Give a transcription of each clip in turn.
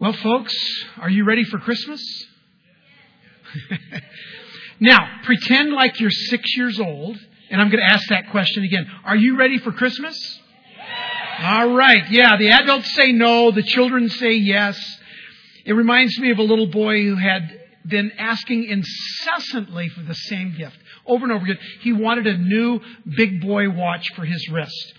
Well, folks, are you ready for Christmas? now, pretend like you're six years old, and I'm going to ask that question again. Are you ready for Christmas? All right, yeah, the adults say no, the children say yes. It reminds me of a little boy who had been asking incessantly for the same gift over and over again. He wanted a new big boy watch for his wrist.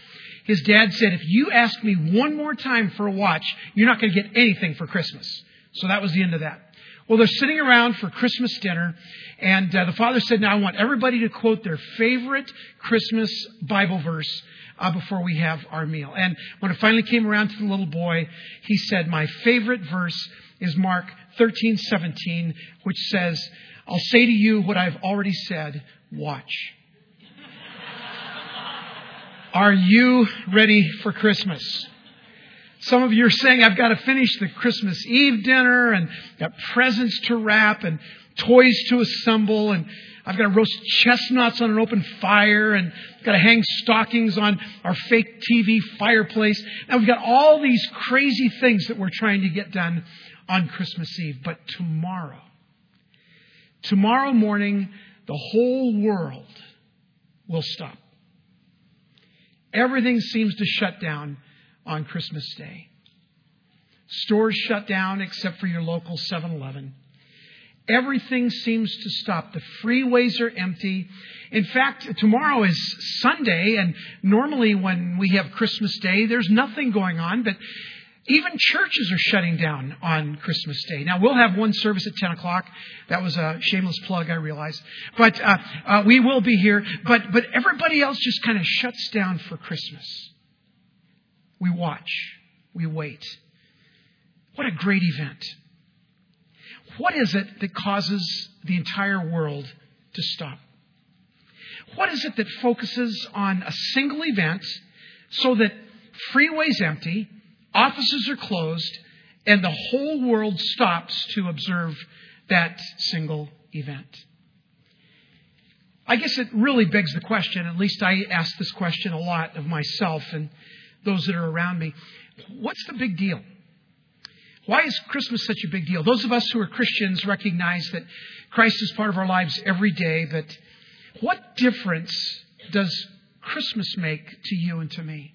His dad said, If you ask me one more time for a watch, you're not going to get anything for Christmas. So that was the end of that. Well, they're sitting around for Christmas dinner, and uh, the father said, Now I want everybody to quote their favorite Christmas Bible verse uh, before we have our meal. And when it finally came around to the little boy, he said, My favorite verse is Mark 13, 17, which says, I'll say to you what I've already said watch. Are you ready for Christmas? Some of you are saying, I've got to finish the Christmas Eve dinner and got presents to wrap and toys to assemble and I've got to roast chestnuts on an open fire and got to hang stockings on our fake TV fireplace. And we've got all these crazy things that we're trying to get done on Christmas Eve. But tomorrow, tomorrow morning, the whole world will stop. Everything seems to shut down on Christmas Day. Stores shut down except for your local 7 Eleven. Everything seems to stop. The freeways are empty. In fact, tomorrow is Sunday, and normally when we have Christmas Day, there's nothing going on, but even churches are shutting down on Christmas Day. Now, we'll have one service at 10 o'clock. That was a shameless plug, I realize. But uh, uh, we will be here. But, but everybody else just kind of shuts down for Christmas. We watch. We wait. What a great event. What is it that causes the entire world to stop? What is it that focuses on a single event so that freeways empty, offices are closed, and the whole world stops to observe that single event? I guess it really begs the question, at least I ask this question a lot of myself and those that are around me. What's the big deal? Why is Christmas such a big deal? Those of us who are Christians recognize that Christ is part of our lives every day, but what difference does Christmas make to you and to me?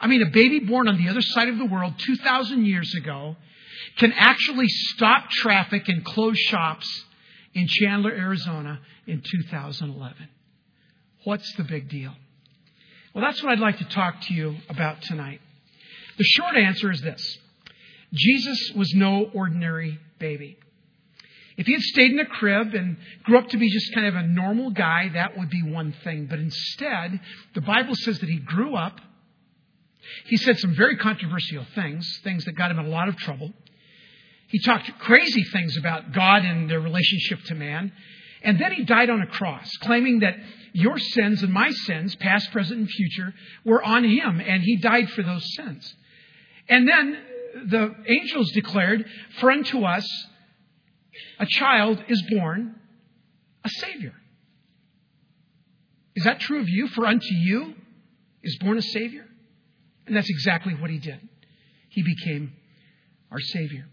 I mean, a baby born on the other side of the world 2,000 years ago can actually stop traffic and close shops in Chandler, Arizona in 2011. What's the big deal? Well, that's what I'd like to talk to you about tonight. The short answer is this Jesus was no ordinary baby. If he had stayed in a crib and grew up to be just kind of a normal guy, that would be one thing. But instead, the Bible says that he grew up. He said some very controversial things, things that got him in a lot of trouble. He talked crazy things about God and their relationship to man. And then he died on a cross, claiming that your sins and my sins, past, present, and future, were on him, and he died for those sins. And then the angels declared, For unto us a child is born, a Savior. Is that true of you? For unto you is born a Savior? And that's exactly what he did. He became our Savior.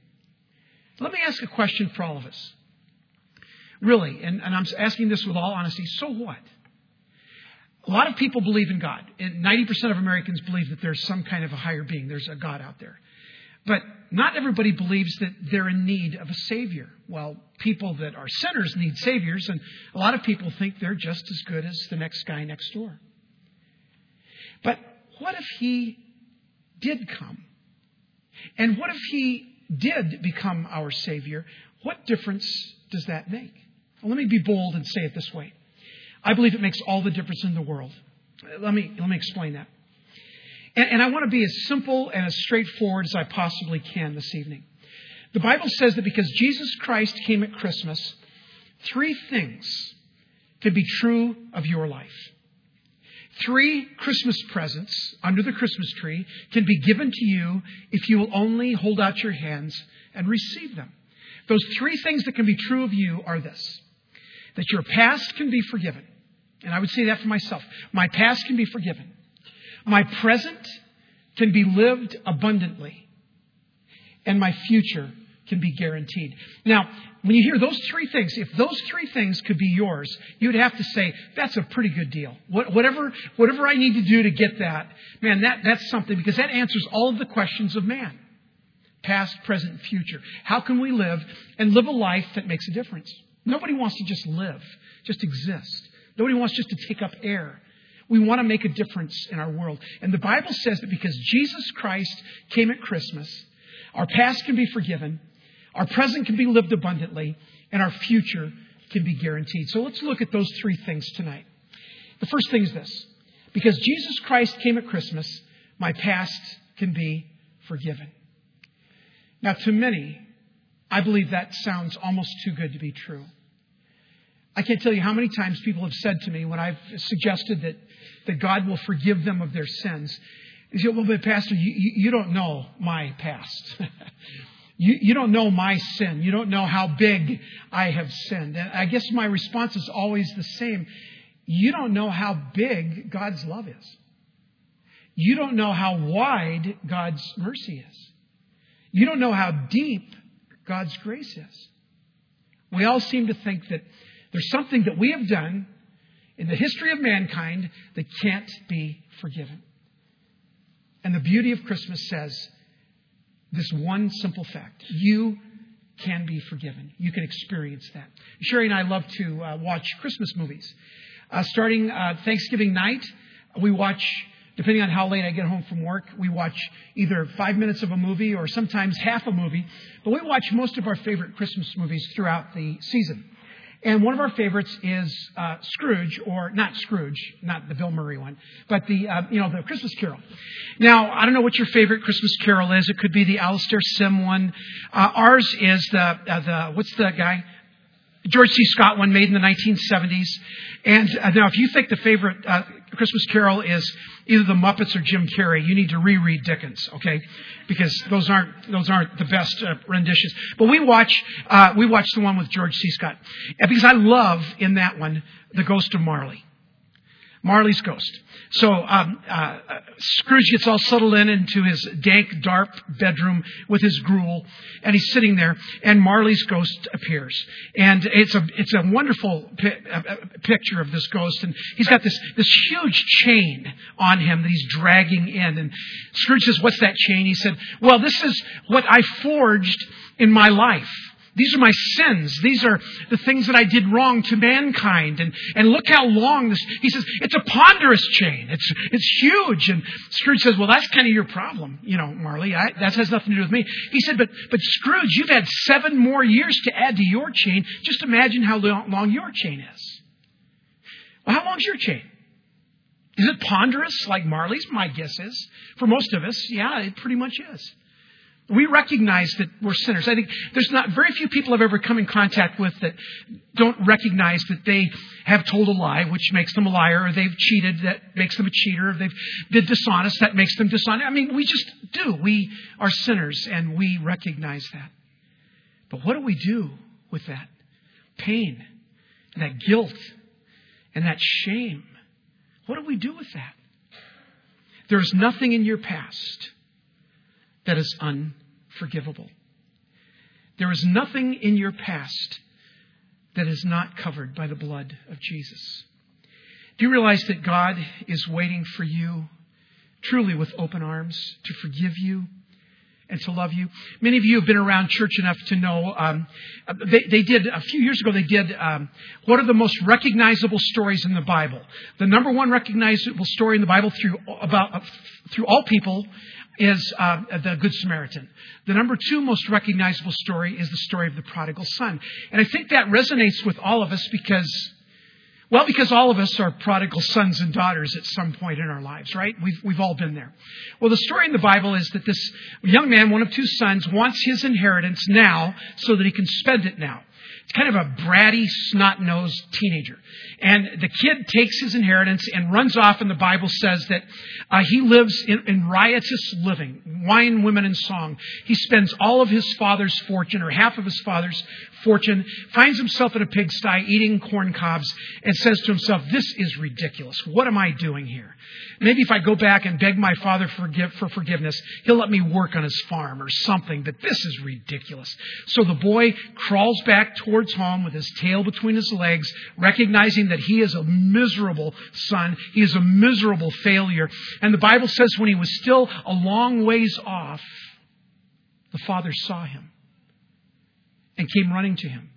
Let me ask a question for all of us. Really, and, and I'm asking this with all honesty so what? A lot of people believe in God, and 90% of Americans believe that there's some kind of a higher being, there's a God out there. But not everybody believes that they're in need of a Savior. Well, people that are sinners need Saviors, and a lot of people think they're just as good as the next guy next door. But what if He did come? And what if He did become our Savior? What difference does that make? Well, let me be bold and say it this way. I believe it makes all the difference in the world. Let me, let me explain that. And, and I want to be as simple and as straightforward as I possibly can this evening. The Bible says that because Jesus Christ came at Christmas, three things can be true of your life. Three Christmas presents under the Christmas tree can be given to you if you will only hold out your hands and receive them. Those three things that can be true of you are this that your past can be forgiven. And I would say that for myself. My past can be forgiven. My present can be lived abundantly. and my future can be guaranteed. Now, when you hear those three things, if those three things could be yours, you'd have to say, that's a pretty good deal. whatever, whatever I need to do to get that, man, that, that's something because that answers all of the questions of man. Past, present, future. How can we live and live a life that makes a difference? Nobody wants to just live, just exist. Nobody wants just to take up air. We want to make a difference in our world. And the Bible says that because Jesus Christ came at Christmas, our past can be forgiven, our present can be lived abundantly, and our future can be guaranteed. So let's look at those three things tonight. The first thing is this because Jesus Christ came at Christmas, my past can be forgiven. Now, to many, I believe that sounds almost too good to be true. I can't tell you how many times people have said to me when I've suggested that, that God will forgive them of their sins. They say, well, but Pastor, you, you don't know my past. you, you don't know my sin. You don't know how big I have sinned. And I guess my response is always the same. You don't know how big God's love is. You don't know how wide God's mercy is. You don't know how deep God's grace is. We all seem to think that there's something that we have done in the history of mankind that can't be forgiven. And the beauty of Christmas says this one simple fact you can be forgiven. You can experience that. Sherry and I love to uh, watch Christmas movies. Uh, starting uh, Thanksgiving night, we watch, depending on how late I get home from work, we watch either five minutes of a movie or sometimes half a movie. But we watch most of our favorite Christmas movies throughout the season. And one of our favorites is uh, Scrooge, or not Scrooge, not the Bill Murray one, but the uh, you know the Christmas Carol. Now I don't know what your favorite Christmas Carol is. It could be the Alastair Sim one. Uh, ours is the uh, the what's the guy? George C. Scott one made in the 1970s. And uh, now, if you think the favorite uh, Christmas Carol is either the Muppets or Jim Carrey, you need to reread Dickens, okay? Because those aren't those aren't the best uh, renditions. But we watch uh, we watch the one with George C. Scott because I love in that one the Ghost of Marley. Marley's ghost. So um, uh, Scrooge gets all settled in into his dank, dark bedroom with his gruel, and he's sitting there, and Marley's ghost appears, and it's a it's a wonderful pi- a picture of this ghost, and he's got this this huge chain on him that he's dragging in, and Scrooge says, "What's that chain?" He said, "Well, this is what I forged in my life." These are my sins. These are the things that I did wrong to mankind. And, and look how long this, he says, it's a ponderous chain. It's, it's huge. And Scrooge says, well, that's kind of your problem, you know, Marley. I, that has nothing to do with me. He said, but, but Scrooge, you've had seven more years to add to your chain. Just imagine how long your chain is. Well, how long's your chain? Is it ponderous like Marley's? My guess is. For most of us, yeah, it pretty much is. We recognize that we're sinners. I think there's not very few people I've ever come in contact with that don't recognize that they have told a lie, which makes them a liar, or they've cheated, that makes them a cheater, or they've been dishonest, that makes them dishonest. I mean, we just do. We are sinners, and we recognize that. But what do we do with that pain, and that guilt, and that shame? What do we do with that? There's nothing in your past that is unforgivable. There is nothing in your past that is not covered by the blood of Jesus. Do you realize that God is waiting for you truly with open arms to forgive you and to love you? Many of you have been around church enough to know um, they, they, did a few years ago. They did um, are the most recognizable stories in the Bible? The number one recognizable story in the Bible through about through all people is uh, the Good Samaritan. The number two most recognizable story is the story of the prodigal son. And I think that resonates with all of us because, well, because all of us are prodigal sons and daughters at some point in our lives, right? We've, we've all been there. Well, the story in the Bible is that this young man, one of two sons, wants his inheritance now so that he can spend it now. It's kind of a bratty, snot-nosed teenager. And the kid takes his inheritance and runs off, and the Bible says that uh, he lives in, in riotous living, wine, women, and song. He spends all of his father's fortune, or half of his father's fortune, finds himself in a pigsty eating corn cobs, and says to himself, This is ridiculous. What am I doing here? Maybe if I go back and beg my father for forgiveness, he'll let me work on his farm or something, but this is ridiculous. So the boy crawls back towards home with his tail between his legs, recognizing that he is a miserable son. He is a miserable failure. And the Bible says when he was still a long ways off, the father saw him and came running to him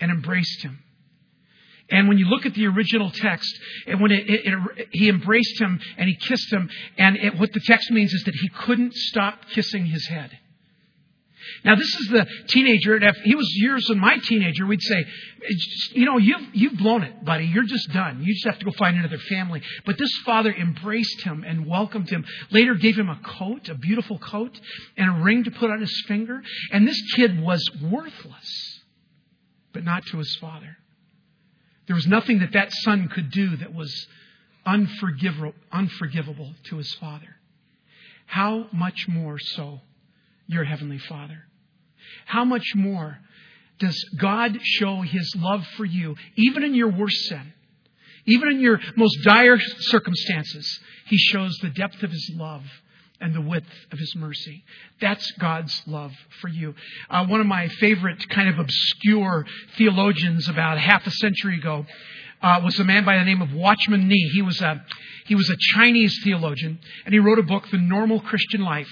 and embraced him. And when you look at the original text, and when it, it, it, he embraced him and he kissed him, and what the text means is that he couldn't stop kissing his head. Now, this is the teenager. If he was years of my teenager, we'd say, you know, you've, you've blown it, buddy. You're just done. You just have to go find another family. But this father embraced him and welcomed him. Later gave him a coat, a beautiful coat, and a ring to put on his finger. And this kid was worthless, but not to his father. There was nothing that that son could do that was unforgivable, unforgivable to his father. How much more so your heavenly Father? How much more does God show his love for you, even in your worst sin? Even in your most dire circumstances, he shows the depth of his love and the width of his mercy. That's God's love for you. Uh, one of my favorite kind of obscure theologians about half a century ago uh, was a man by the name of Watchman Nee. He was a he was a Chinese theologian, and he wrote a book, The Normal Christian Life.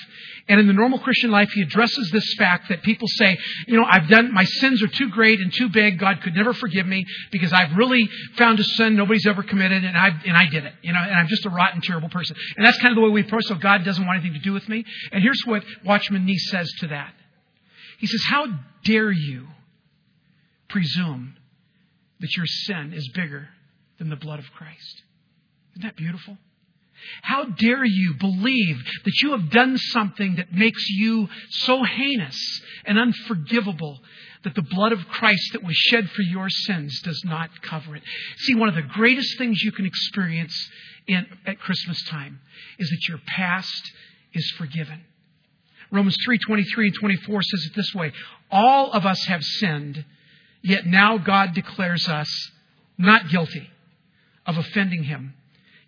And in the normal Christian life, he addresses this fact that people say, you know, I've done my sins are too great and too big. God could never forgive me because I've really found a sin nobody's ever committed, and I and I did it. You know, and I'm just a rotten, terrible person. And that's kind of the way we approach. So God doesn't want anything to do with me. And here's what Watchman Nee says to that. He says, "How dare you presume that your sin is bigger than the blood of Christ. Isn't that beautiful? How dare you believe that you have done something that makes you so heinous and unforgivable that the blood of Christ that was shed for your sins does not cover it? See, one of the greatest things you can experience in, at Christmas time is that your past is forgiven. Romans 3 23 and 24 says it this way All of us have sinned Yet now God declares us not guilty of offending him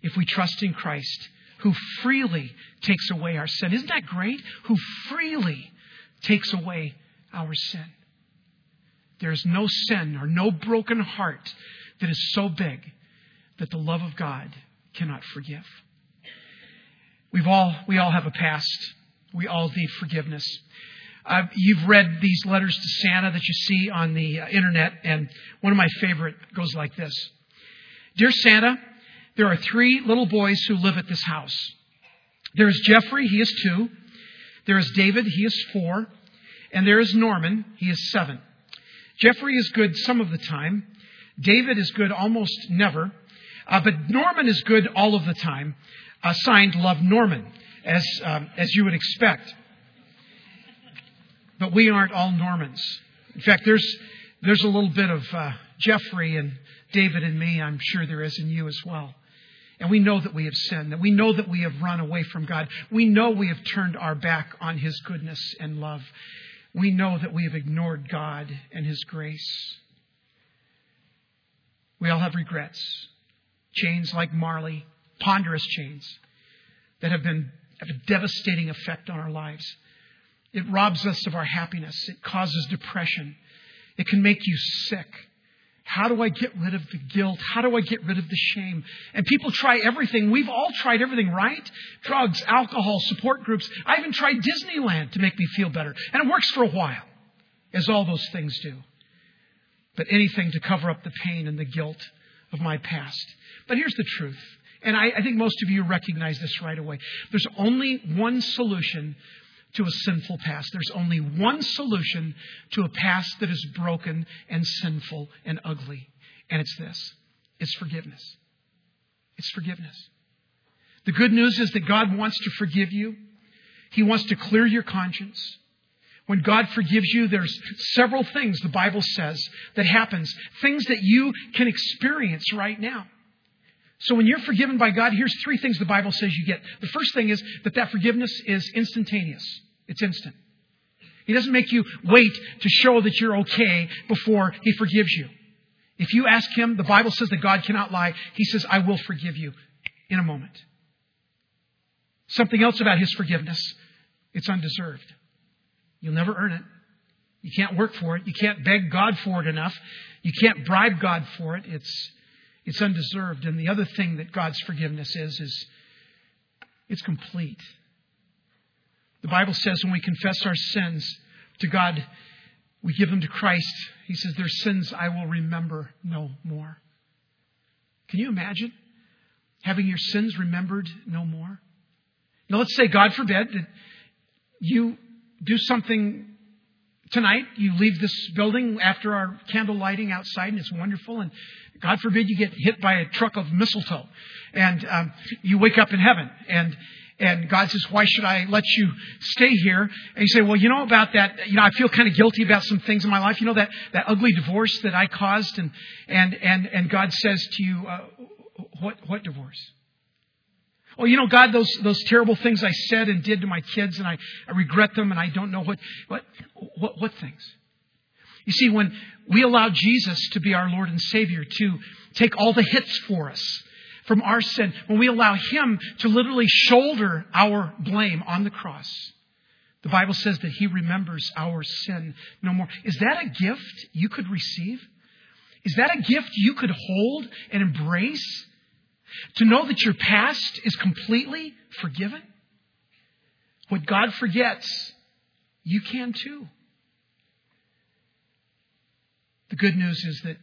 if we trust in Christ, who freely takes away our sin. Isn't that great? Who freely takes away our sin. There is no sin or no broken heart that is so big that the love of God cannot forgive. We've all, we all have a past. We all need forgiveness. Uh, you've read these letters to Santa that you see on the uh, internet, and one of my favorite goes like this Dear Santa, there are three little boys who live at this house. There is Jeffrey, he is two. There is David, he is four. And there is Norman, he is seven. Jeffrey is good some of the time. David is good almost never. Uh, but Norman is good all of the time. Uh, signed, Love Norman, as, um, as you would expect. But we aren't all Normans. In fact, there's, there's a little bit of uh, Jeffrey and David and me, I'm sure there is in you as well. And we know that we have sinned, that we know that we have run away from God. We know we have turned our back on His goodness and love. We know that we have ignored God and His grace. We all have regrets. Chains like Marley, ponderous chains that have been have a devastating effect on our lives. It robs us of our happiness. It causes depression. It can make you sick. How do I get rid of the guilt? How do I get rid of the shame? And people try everything. We've all tried everything, right? Drugs, alcohol, support groups. I even tried Disneyland to make me feel better. And it works for a while, as all those things do. But anything to cover up the pain and the guilt of my past. But here's the truth. And I, I think most of you recognize this right away. There's only one solution to a sinful past. There's only one solution to a past that is broken and sinful and ugly, and it's this it's forgiveness. It's forgiveness. The good news is that God wants to forgive you, He wants to clear your conscience. When God forgives you, there's several things the Bible says that happens, things that you can experience right now. So when you're forgiven by God, here's three things the Bible says you get. The first thing is that that forgiveness is instantaneous. It's instant. He doesn't make you wait to show that you're okay before he forgives you. If you ask him, the Bible says that God cannot lie. He says, I will forgive you in a moment. Something else about his forgiveness, it's undeserved. You'll never earn it. You can't work for it. You can't beg God for it enough. You can't bribe God for it. It's, it's undeserved. And the other thing that God's forgiveness is, is it's complete. The Bible says when we confess our sins to God, we give them to Christ. He says, Their sins I will remember no more. Can you imagine having your sins remembered no more? Now, let's say, God forbid, that you do something tonight. You leave this building after our candle lighting outside, and it's wonderful. And God forbid you get hit by a truck of mistletoe, and um, you wake up in heaven, and and God says, "Why should I let you stay here?" And you say, "Well, you know about that. You know, I feel kind of guilty about some things in my life. You know that that ugly divorce that I caused." And and and and God says to you, uh, "What what divorce?" Oh, you know, God, those, those terrible things I said and did to my kids, and I, I regret them, and I don't know what, what, what, what things. You see, when we allow Jesus to be our Lord and Savior, to take all the hits for us from our sin, when we allow Him to literally shoulder our blame on the cross, the Bible says that He remembers our sin no more. Is that a gift you could receive? Is that a gift you could hold and embrace? To know that your past is completely forgiven. What God forgets, you can too. The good news is that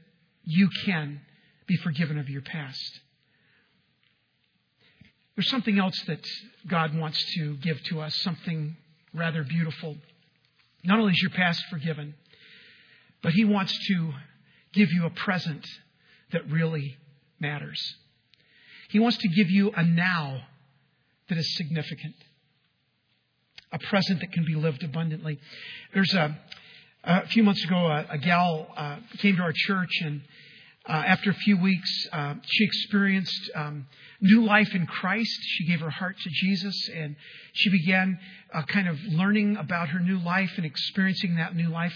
you can be forgiven of your past. There's something else that God wants to give to us, something rather beautiful. Not only is your past forgiven, but He wants to give you a present that really matters. He wants to give you a now that is significant, a present that can be lived abundantly. There's a, a few months ago, a, a gal uh, came to our church, and uh, after a few weeks, uh, she experienced um, new life in Christ. She gave her heart to Jesus, and she began uh, kind of learning about her new life and experiencing that new life.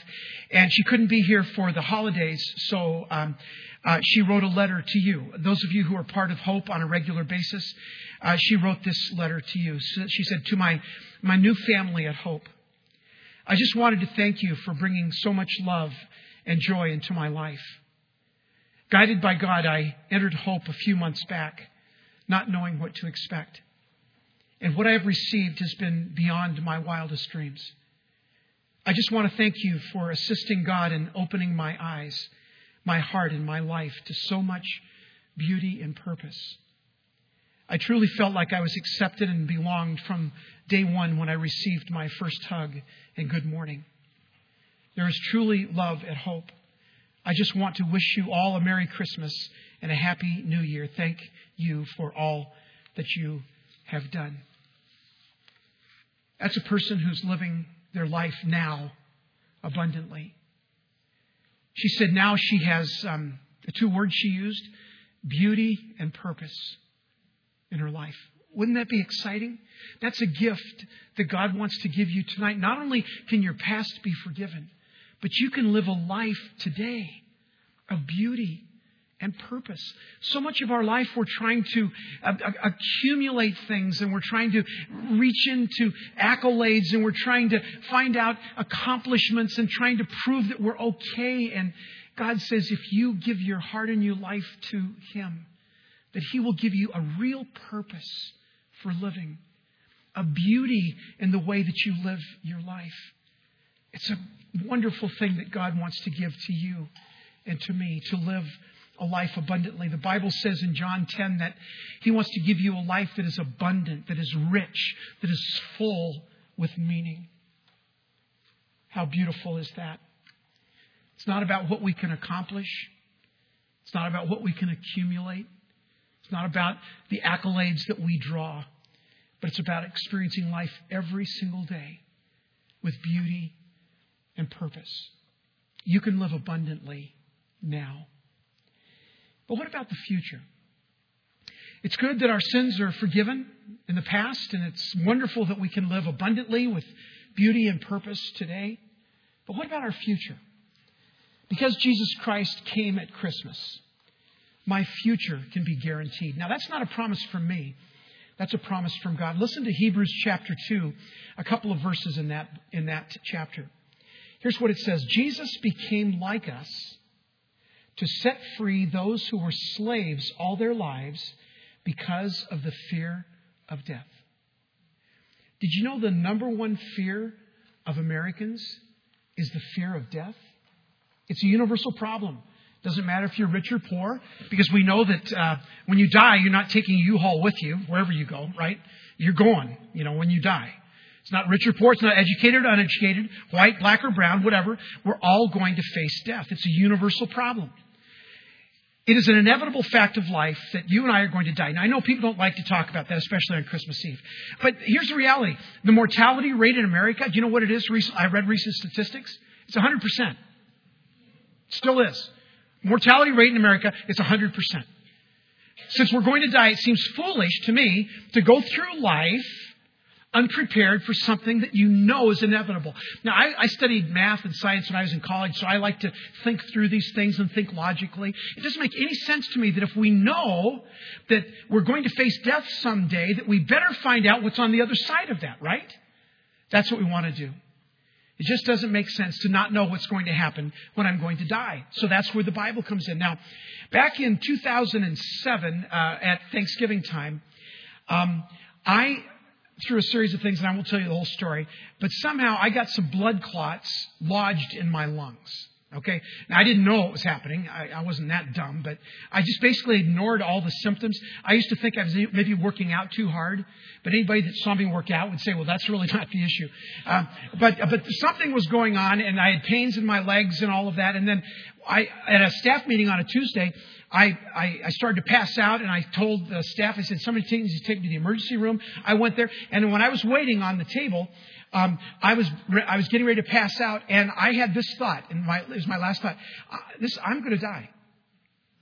And she couldn't be here for the holidays, so um, uh, she wrote a letter to you. Those of you who are part of Hope on a regular basis, uh, she wrote this letter to you. So she said, To my, my new family at Hope, I just wanted to thank you for bringing so much love and joy into my life. Guided by God, I entered Hope a few months back, not knowing what to expect. And what I have received has been beyond my wildest dreams. I just want to thank you for assisting God in opening my eyes my heart and my life to so much beauty and purpose. I truly felt like I was accepted and belonged from day one when I received my first hug and good morning. There is truly love at Hope. I just want to wish you all a Merry Christmas and a Happy New Year. Thank you for all that you have done. That's a person who's living their life now abundantly. She said now she has um, the two words she used beauty and purpose in her life. Wouldn't that be exciting? That's a gift that God wants to give you tonight. Not only can your past be forgiven, but you can live a life today of beauty and purpose. So much of our life we're trying to uh, accumulate things and we're trying to reach into accolades and we're trying to find out accomplishments and trying to prove that we're okay. And God says if you give your heart and your life to Him, that He will give you a real purpose for living, a beauty in the way that you live your life. It's a wonderful thing that God wants to give to you and to me to live a life abundantly. The Bible says in John 10 that He wants to give you a life that is abundant, that is rich, that is full with meaning. How beautiful is that? It's not about what we can accomplish. It's not about what we can accumulate. It's not about the accolades that we draw. But it's about experiencing life every single day with beauty and purpose. You can live abundantly now. But what about the future? It's good that our sins are forgiven in the past, and it's wonderful that we can live abundantly with beauty and purpose today. But what about our future? Because Jesus Christ came at Christmas, my future can be guaranteed. Now, that's not a promise from me. That's a promise from God. Listen to Hebrews chapter 2, a couple of verses in that, in that chapter. Here's what it says Jesus became like us to set free those who were slaves all their lives because of the fear of death. Did you know the number one fear of Americans is the fear of death? It's a universal problem. Doesn't matter if you're rich or poor, because we know that uh, when you die, you're not taking U-Haul with you wherever you go, right? You're gone, you know, when you die. It's not rich or poor. It's not educated or uneducated, white, black or brown, whatever. We're all going to face death. It's a universal problem. It is an inevitable fact of life that you and I are going to die. Now, I know people don't like to talk about that, especially on Christmas Eve. But here's the reality. The mortality rate in America, do you know what it is? I read recent statistics. It's 100%. Still is. Mortality rate in America is 100%. Since we're going to die, it seems foolish to me to go through life unprepared for something that you know is inevitable. Now, I, I, studied math and science when I was in college, so I like to think through these things and think logically. It doesn't make any sense to me that if we know that we're going to face death someday, that we better find out what's on the other side of that, right? That's what we want to do. It just doesn't make sense to not know what's going to happen when I'm going to die. So that's where the Bible comes in. Now, back in 2007, uh, at Thanksgiving time, um, I through a series of things, and I won't tell you the whole story, but somehow I got some blood clots lodged in my lungs. Okay? Now, I didn't know what was happening. I, I, wasn't that dumb, but I just basically ignored all the symptoms. I used to think I was maybe working out too hard, but anybody that saw me work out would say, well, that's really not the issue. Uh, but, but something was going on, and I had pains in my legs and all of that. And then I, at a staff meeting on a Tuesday, I, I, I, started to pass out and I told the staff, I said, somebody to take me to the emergency room. I went there and when I was waiting on the table, um, I was I was getting ready to pass out, and I had this thought, and my, it was my last thought. Uh, this I'm going to die.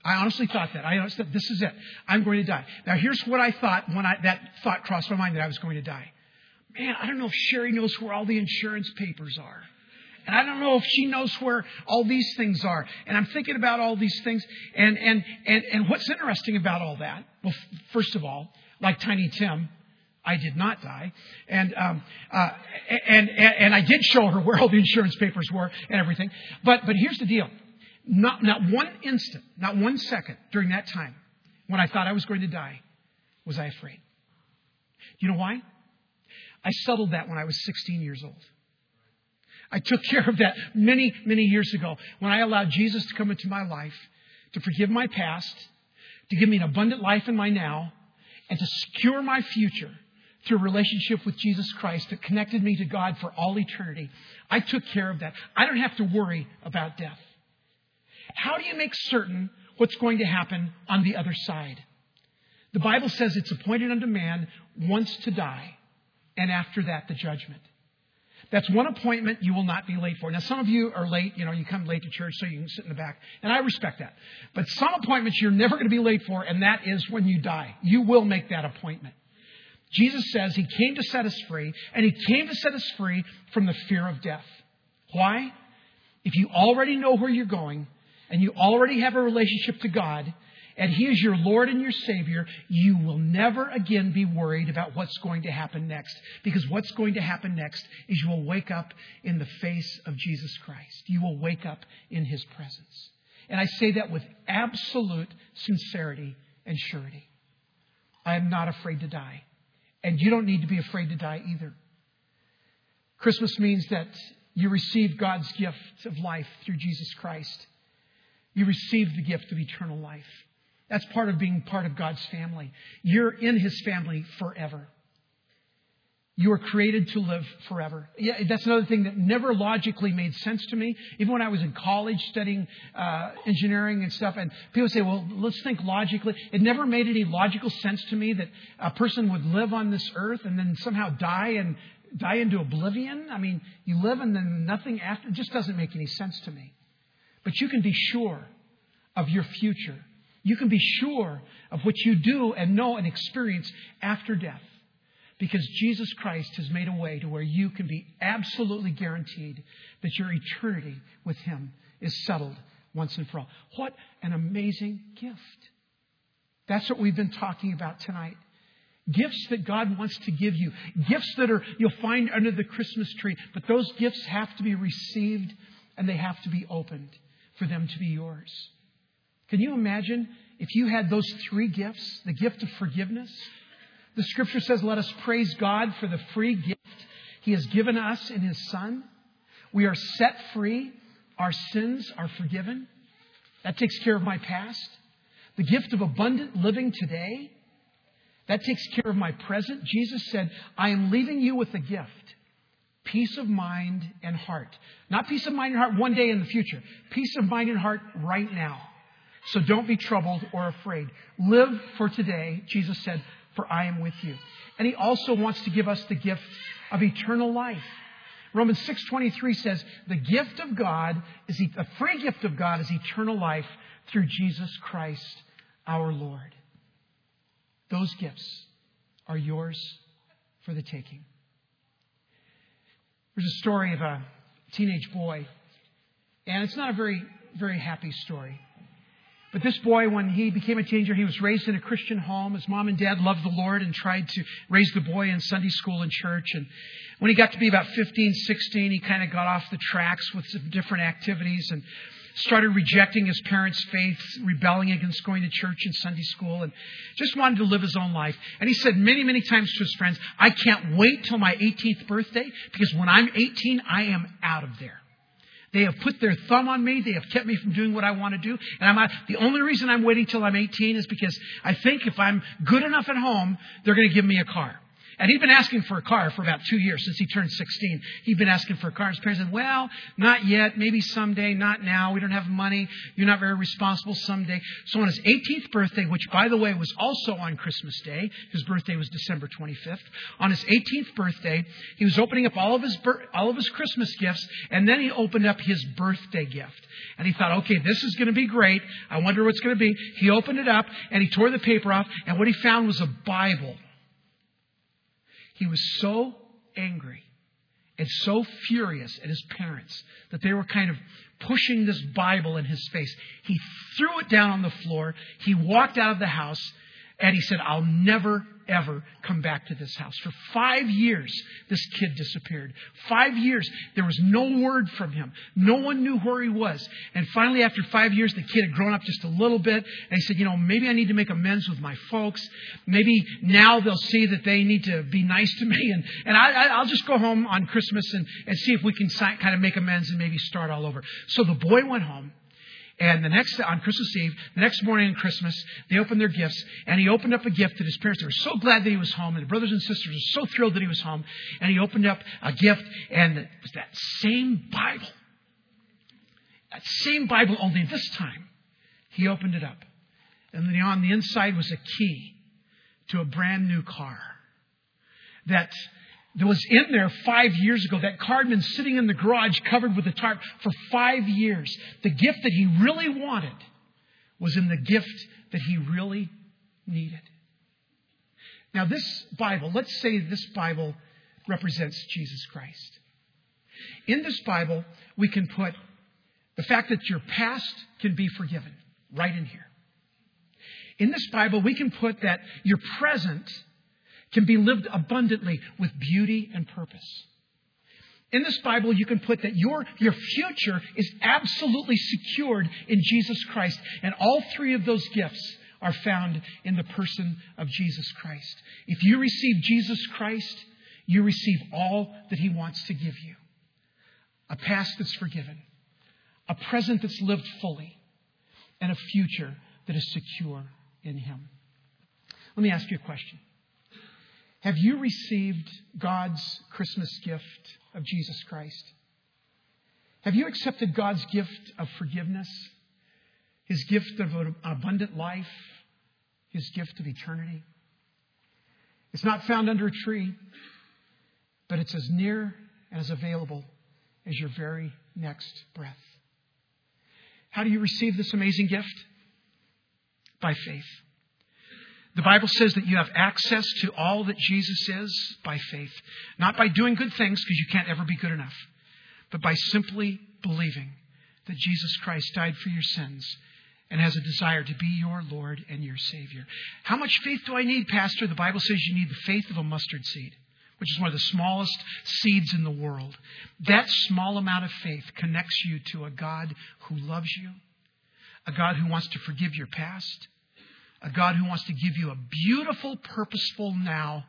I honestly thought that. I honestly thought, this is it. I'm going to die. Now, here's what I thought when I, that thought crossed my mind that I was going to die. Man, I don't know if Sherry knows where all the insurance papers are. And I don't know if she knows where all these things are. And I'm thinking about all these things. And, and, and, and what's interesting about all that? Well, first of all, like Tiny Tim, I did not die. And, um, uh, and, and, and I did show her where all the insurance papers were and everything. But, but here's the deal. Not, not one instant, not one second during that time when I thought I was going to die was I afraid. You know why? I settled that when I was 16 years old. I took care of that many, many years ago when I allowed Jesus to come into my life, to forgive my past, to give me an abundant life in my now, and to secure my future through relationship with Jesus Christ that connected me to God for all eternity. I took care of that. I don't have to worry about death. How do you make certain what's going to happen on the other side? The Bible says it's appointed unto man once to die, and after that, the judgment. That's one appointment you will not be late for. Now, some of you are late. You know, you come late to church so you can sit in the back. And I respect that. But some appointments you're never going to be late for, and that is when you die. You will make that appointment. Jesus says he came to set us free, and he came to set us free from the fear of death. Why? If you already know where you're going, and you already have a relationship to God, and He is your Lord and your Savior, you will never again be worried about what's going to happen next. Because what's going to happen next is you will wake up in the face of Jesus Christ. You will wake up in His presence. And I say that with absolute sincerity and surety. I am not afraid to die. And you don't need to be afraid to die either. Christmas means that you receive God's gift of life through Jesus Christ. You receive the gift of eternal life. That's part of being part of God's family. You're in His family forever. You are created to live forever. Yeah, that's another thing that never logically made sense to me. Even when I was in college studying uh, engineering and stuff, and people say, well, let's think logically. It never made any logical sense to me that a person would live on this earth and then somehow die and die into oblivion? I mean, you live and then nothing after. It just doesn't make any sense to me. But you can be sure of your future. You can be sure of what you do and know and experience after death. Because Jesus Christ has made a way to where you can be absolutely guaranteed that your eternity with Him is settled once and for all. What an amazing gift. That's what we've been talking about tonight. Gifts that God wants to give you. Gifts that are you'll find under the Christmas tree. But those gifts have to be received and they have to be opened for them to be yours. Can you imagine if you had those three gifts? The gift of forgiveness. The scripture says, let us praise God for the free gift he has given us in his son. We are set free. Our sins are forgiven. That takes care of my past. The gift of abundant living today that takes care of my present. Jesus said, I am leaving you with a gift peace of mind and heart. Not peace of mind and heart one day in the future, peace of mind and heart right now. So don't be troubled or afraid. Live for today, Jesus said, for I am with you. And he also wants to give us the gift of eternal life. Romans 6:23 says, "The gift of God is the free gift of God is eternal life through Jesus Christ our Lord." Those gifts are yours for the taking. There's a story of a teenage boy, and it's not a very, very happy story. But this boy, when he became a teenager, he was raised in a Christian home. His mom and dad loved the Lord and tried to raise the boy in Sunday school and church. And when he got to be about 15, 16, he kind of got off the tracks with some different activities and started rejecting his parents' faith, rebelling against going to church and Sunday school, and just wanted to live his own life. And he said many, many times to his friends, I can't wait till my 18th birthday because when I'm 18, I am out of there. They have put their thumb on me. They have kept me from doing what I want to do. And I'm not, the only reason I'm waiting till I'm 18 is because I think if I'm good enough at home, they're going to give me a car. And he'd been asking for a car for about two years since he turned 16. He'd been asking for a car. His parents said, Well, not yet. Maybe someday. Not now. We don't have money. You're not very responsible someday. So on his 18th birthday, which by the way was also on Christmas Day, his birthday was December 25th. On his 18th birthday, he was opening up all of his, all of his Christmas gifts, and then he opened up his birthday gift. And he thought, okay, this is going to be great. I wonder what's going to be. He opened it up, and he tore the paper off, and what he found was a Bible he was so angry and so furious at his parents that they were kind of pushing this Bible in his face. He threw it down on the floor. He walked out of the house and he said, I'll never, ever come back to this house. For five years, this kid disappeared. Five years, there was no word from him. No one knew where he was. And finally, after five years, the kid had grown up just a little bit. And he said, You know, maybe I need to make amends with my folks. Maybe now they'll see that they need to be nice to me. And, and I, will just go home on Christmas and, and see if we can kind of make amends and maybe start all over. So the boy went home. And the next, on Christmas Eve, the next morning on Christmas, they opened their gifts, and he opened up a gift that his parents they were so glad that he was home, and the brothers and sisters were so thrilled that he was home. And he opened up a gift, and it was that same Bible. That same Bible, only this time, he opened it up. And then on the inside was a key to a brand new car. That that was in there five years ago. That car had been sitting in the garage covered with a tarp for five years. The gift that he really wanted was in the gift that he really needed. Now, this Bible, let's say this Bible represents Jesus Christ. In this Bible, we can put the fact that your past can be forgiven right in here. In this Bible, we can put that your present can be lived abundantly with beauty and purpose. In this Bible, you can put that your, your future is absolutely secured in Jesus Christ. And all three of those gifts are found in the person of Jesus Christ. If you receive Jesus Christ, you receive all that He wants to give you a past that's forgiven, a present that's lived fully, and a future that is secure in Him. Let me ask you a question. Have you received God's Christmas gift of Jesus Christ? Have you accepted God's gift of forgiveness, His gift of an abundant life, His gift of eternity? It's not found under a tree, but it's as near and as available as your very next breath. How do you receive this amazing gift? By faith. The Bible says that you have access to all that Jesus is by faith. Not by doing good things, because you can't ever be good enough, but by simply believing that Jesus Christ died for your sins and has a desire to be your Lord and your Savior. How much faith do I need, Pastor? The Bible says you need the faith of a mustard seed, which is one of the smallest seeds in the world. That small amount of faith connects you to a God who loves you, a God who wants to forgive your past, a God who wants to give you a beautiful, purposeful now,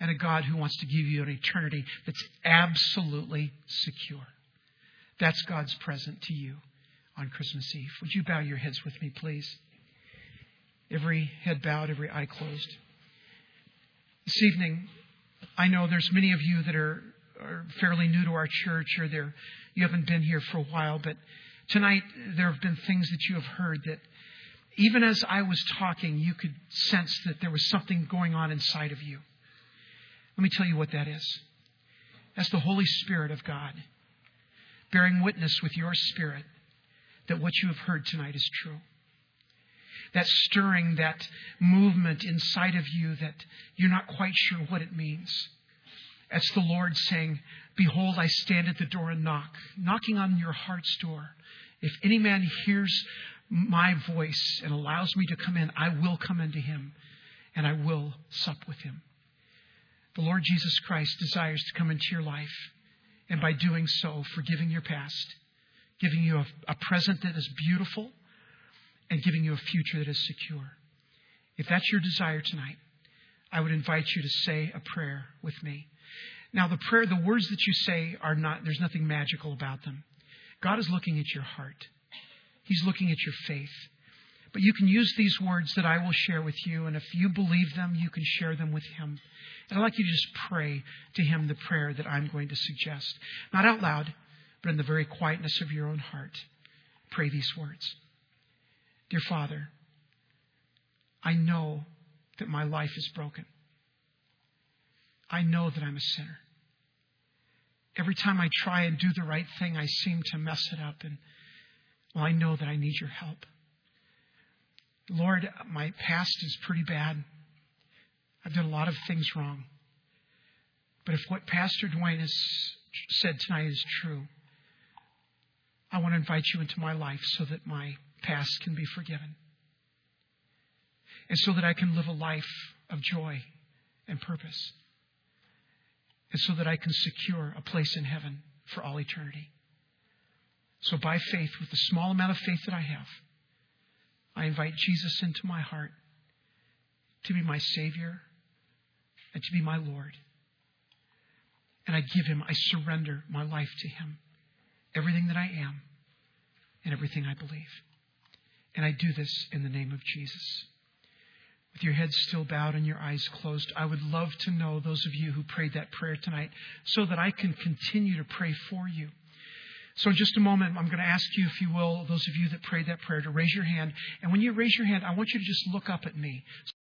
and a God who wants to give you an eternity that's absolutely secure. That's God's present to you on Christmas Eve. Would you bow your heads with me, please? Every head bowed, every eye closed. This evening, I know there's many of you that are, are fairly new to our church or you haven't been here for a while, but tonight there have been things that you have heard that even as I was talking, you could sense that there was something going on inside of you. Let me tell you what that is. That's the Holy Spirit of God bearing witness with your spirit that what you have heard tonight is true. That stirring, that movement inside of you that you're not quite sure what it means. That's the Lord saying, Behold, I stand at the door and knock, knocking on your heart's door. If any man hears my voice and allows me to come in, I will come into him and I will sup with him. The Lord Jesus Christ desires to come into your life, and by doing so, forgiving your past, giving you a, a present that is beautiful, and giving you a future that is secure. If that's your desire tonight, I would invite you to say a prayer with me. Now, the prayer, the words that you say are not, there's nothing magical about them. God is looking at your heart. He's looking at your faith. But you can use these words that I will share with you, and if you believe them, you can share them with Him. And I'd like you to just pray to Him the prayer that I'm going to suggest. Not out loud, but in the very quietness of your own heart. Pray these words Dear Father, I know that my life is broken. I know that I'm a sinner. Every time I try and do the right thing, I seem to mess it up. And well, I know that I need your help. Lord, my past is pretty bad. I've done a lot of things wrong. But if what Pastor Duane has said tonight is true, I want to invite you into my life so that my past can be forgiven. And so that I can live a life of joy and purpose. And so that I can secure a place in heaven for all eternity. So, by faith, with the small amount of faith that I have, I invite Jesus into my heart to be my Savior and to be my Lord. And I give Him, I surrender my life to Him, everything that I am and everything I believe. And I do this in the name of Jesus. With your head still bowed and your eyes closed, I would love to know those of you who prayed that prayer tonight so that I can continue to pray for you. So, in just a moment, I'm going to ask you, if you will, those of you that prayed that prayer, to raise your hand. And when you raise your hand, I want you to just look up at me.